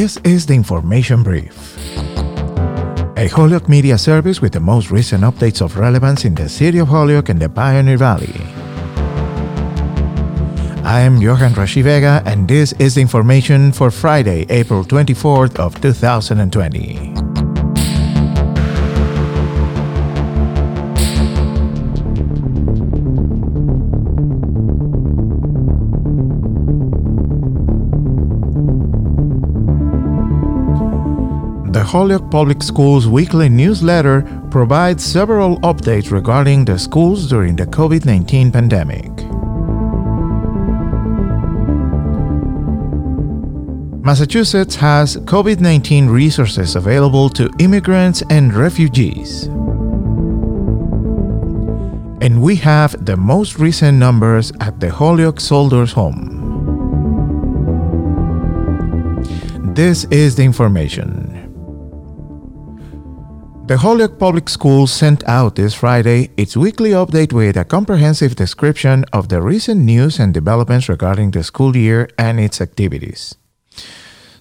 this is the information brief. A Holyoke media service with the most recent updates of relevance in the city of Holyoke and the Pioneer Valley. I am Johan Rashi Vega, and this is the information for Friday, April 24th of 2020. Holyoke Public Schools weekly newsletter provides several updates regarding the schools during the COVID 19 pandemic. Massachusetts has COVID 19 resources available to immigrants and refugees. And we have the most recent numbers at the Holyoke Soldiers Home. This is the information. The Holyoke Public Schools sent out this Friday its weekly update with a comprehensive description of the recent news and developments regarding the school year and its activities.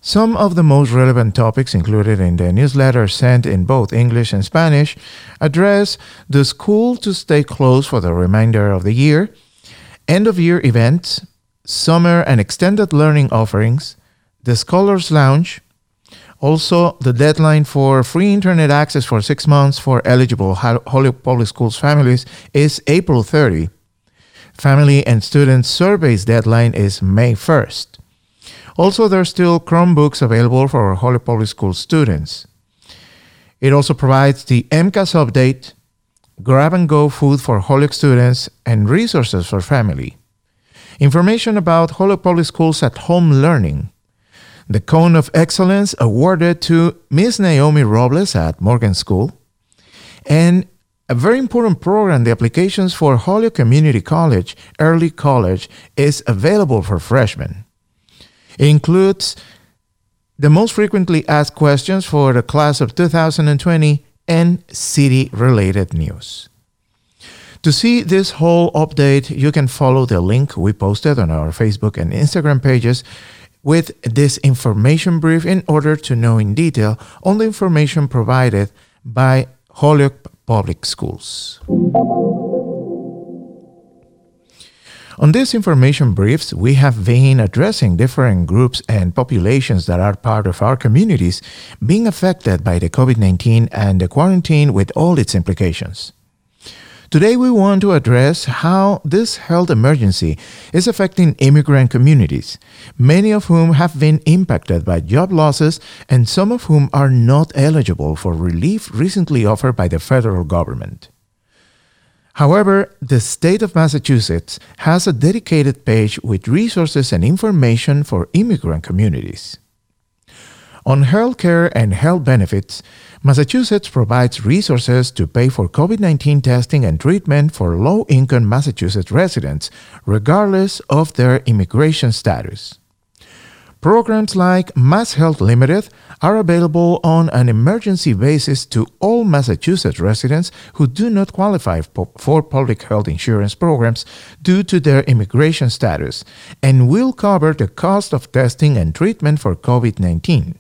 Some of the most relevant topics included in the newsletter sent in both English and Spanish address the school to stay closed for the remainder of the year, end of year events, summer and extended learning offerings, the Scholars Lounge, also, the deadline for free internet access for six months for eligible Holyoke Public Schools families is April 30. Family and student surveys deadline is May 1st. Also, there are still Chromebooks available for Holyoke Public School students. It also provides the MCAS update, grab and go food for Holyoke students, and resources for family. Information about Holyoke Public Schools at home learning the Cone of Excellence awarded to Miss Naomi Robles at Morgan School, and a very important program, the applications for Holyoke Community College Early College, is available for freshmen. It includes the most frequently asked questions for the class of 2020 and city related news. To see this whole update, you can follow the link we posted on our Facebook and Instagram pages with this information brief in order to know in detail all the information provided by Holyoke Public Schools. On these information briefs, we have been addressing different groups and populations that are part of our communities being affected by the COVID 19 and the quarantine with all its implications. Today, we want to address how this health emergency is affecting immigrant communities, many of whom have been impacted by job losses and some of whom are not eligible for relief recently offered by the federal government. However, the state of Massachusetts has a dedicated page with resources and information for immigrant communities. On healthcare and health benefits, Massachusetts provides resources to pay for COVID 19 testing and treatment for low income Massachusetts residents, regardless of their immigration status. Programs like Mass Health Limited are available on an emergency basis to all Massachusetts residents who do not qualify for public health insurance programs due to their immigration status and will cover the cost of testing and treatment for COVID 19.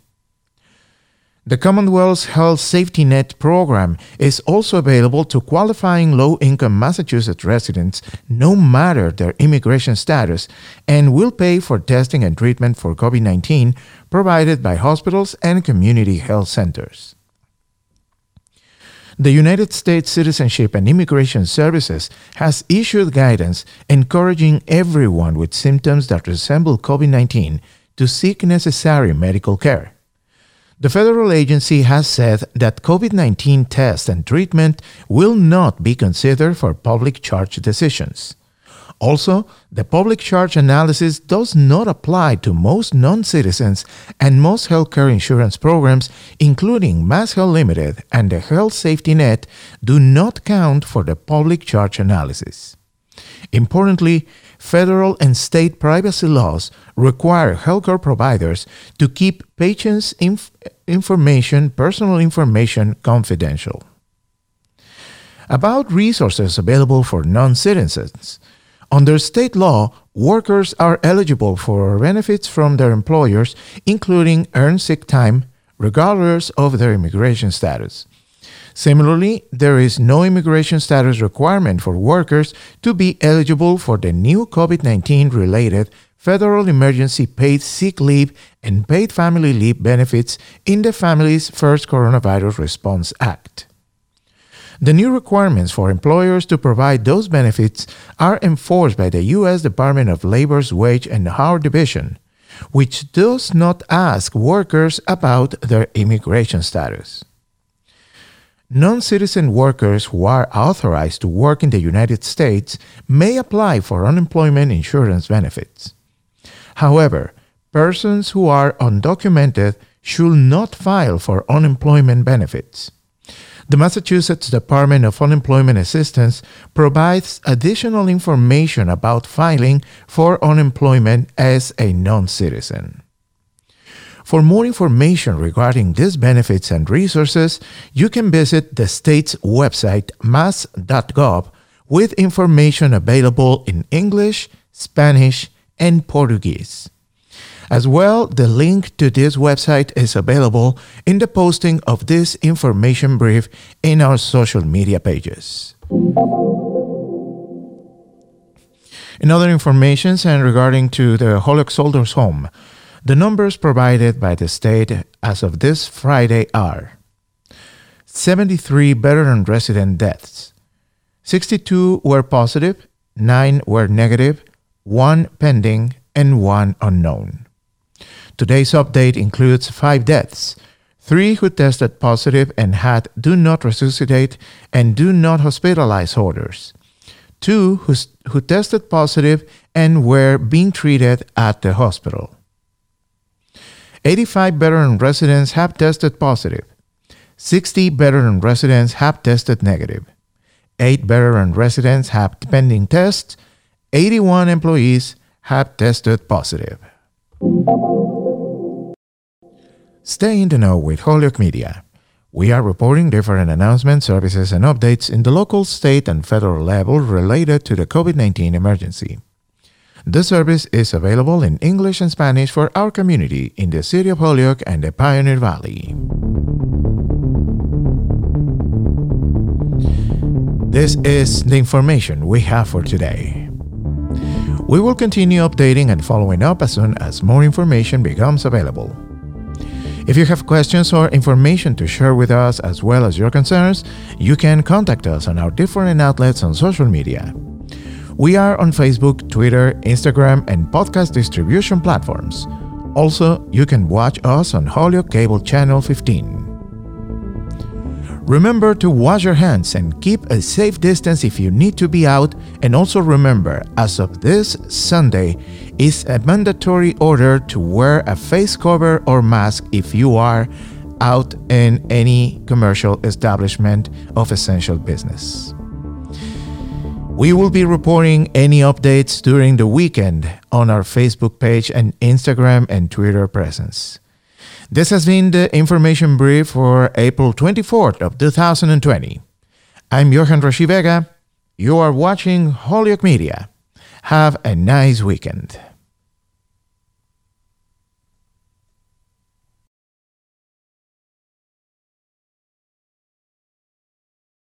The Commonwealth's Health Safety Net program is also available to qualifying low income Massachusetts residents, no matter their immigration status, and will pay for testing and treatment for COVID 19 provided by hospitals and community health centers. The United States Citizenship and Immigration Services has issued guidance encouraging everyone with symptoms that resemble COVID 19 to seek necessary medical care. The federal agency has said that COVID 19 tests and treatment will not be considered for public charge decisions. Also, the public charge analysis does not apply to most non citizens and most healthcare insurance programs, including Mass Health Limited and the Health Safety Net, do not count for the public charge analysis. Importantly, federal and state privacy laws require healthcare providers to keep patients' inf- information, personal information, confidential. About resources available for non citizens. Under state law, workers are eligible for benefits from their employers, including earned sick time, regardless of their immigration status. Similarly, there is no immigration status requirement for workers to be eligible for the new COVID 19 related federal emergency paid sick leave and paid family leave benefits in the Families First Coronavirus Response Act. The new requirements for employers to provide those benefits are enforced by the U.S. Department of Labor's Wage and Hour Division, which does not ask workers about their immigration status. Non citizen workers who are authorized to work in the United States may apply for unemployment insurance benefits. However, persons who are undocumented should not file for unemployment benefits. The Massachusetts Department of Unemployment Assistance provides additional information about filing for unemployment as a non citizen. For more information regarding these benefits and resources, you can visit the state's website, mass.gov, with information available in English, Spanish, and Portuguese. As well, the link to this website is available in the posting of this information brief in our social media pages. In other information and regarding to the Holyoke Soldiers Home, the numbers provided by the state as of this Friday are 73 veteran resident deaths, 62 were positive, 9 were negative, 1 pending, and 1 unknown. Today's update includes five deaths three who tested positive and had do not resuscitate and do not hospitalize orders, two who, who tested positive and were being treated at the hospital. 85 veteran residents have tested positive. 60 veteran residents have tested negative. 8 veteran residents have pending tests. 81 employees have tested positive. Stay in the know with Holyoke Media. We are reporting different announcements, services, and updates in the local, state, and federal level related to the COVID 19 emergency. The service is available in English and Spanish for our community in the city of Holyoke and the Pioneer Valley. This is the information we have for today. We will continue updating and following up as soon as more information becomes available. If you have questions or information to share with us as well as your concerns, you can contact us on our different outlets on social media. We are on Facebook, Twitter, Instagram, and podcast distribution platforms. Also, you can watch us on Holyoke Cable Channel 15. Remember to wash your hands and keep a safe distance if you need to be out. And also remember, as of this Sunday, is a mandatory order to wear a face cover or mask if you are out in any commercial establishment of essential business. We will be reporting any updates during the weekend on our Facebook page and Instagram and Twitter presence. This has been the information brief for April 24th of 2020. I'm Johan Rashi Vega. You are watching Holyoke Media. Have a nice weekend.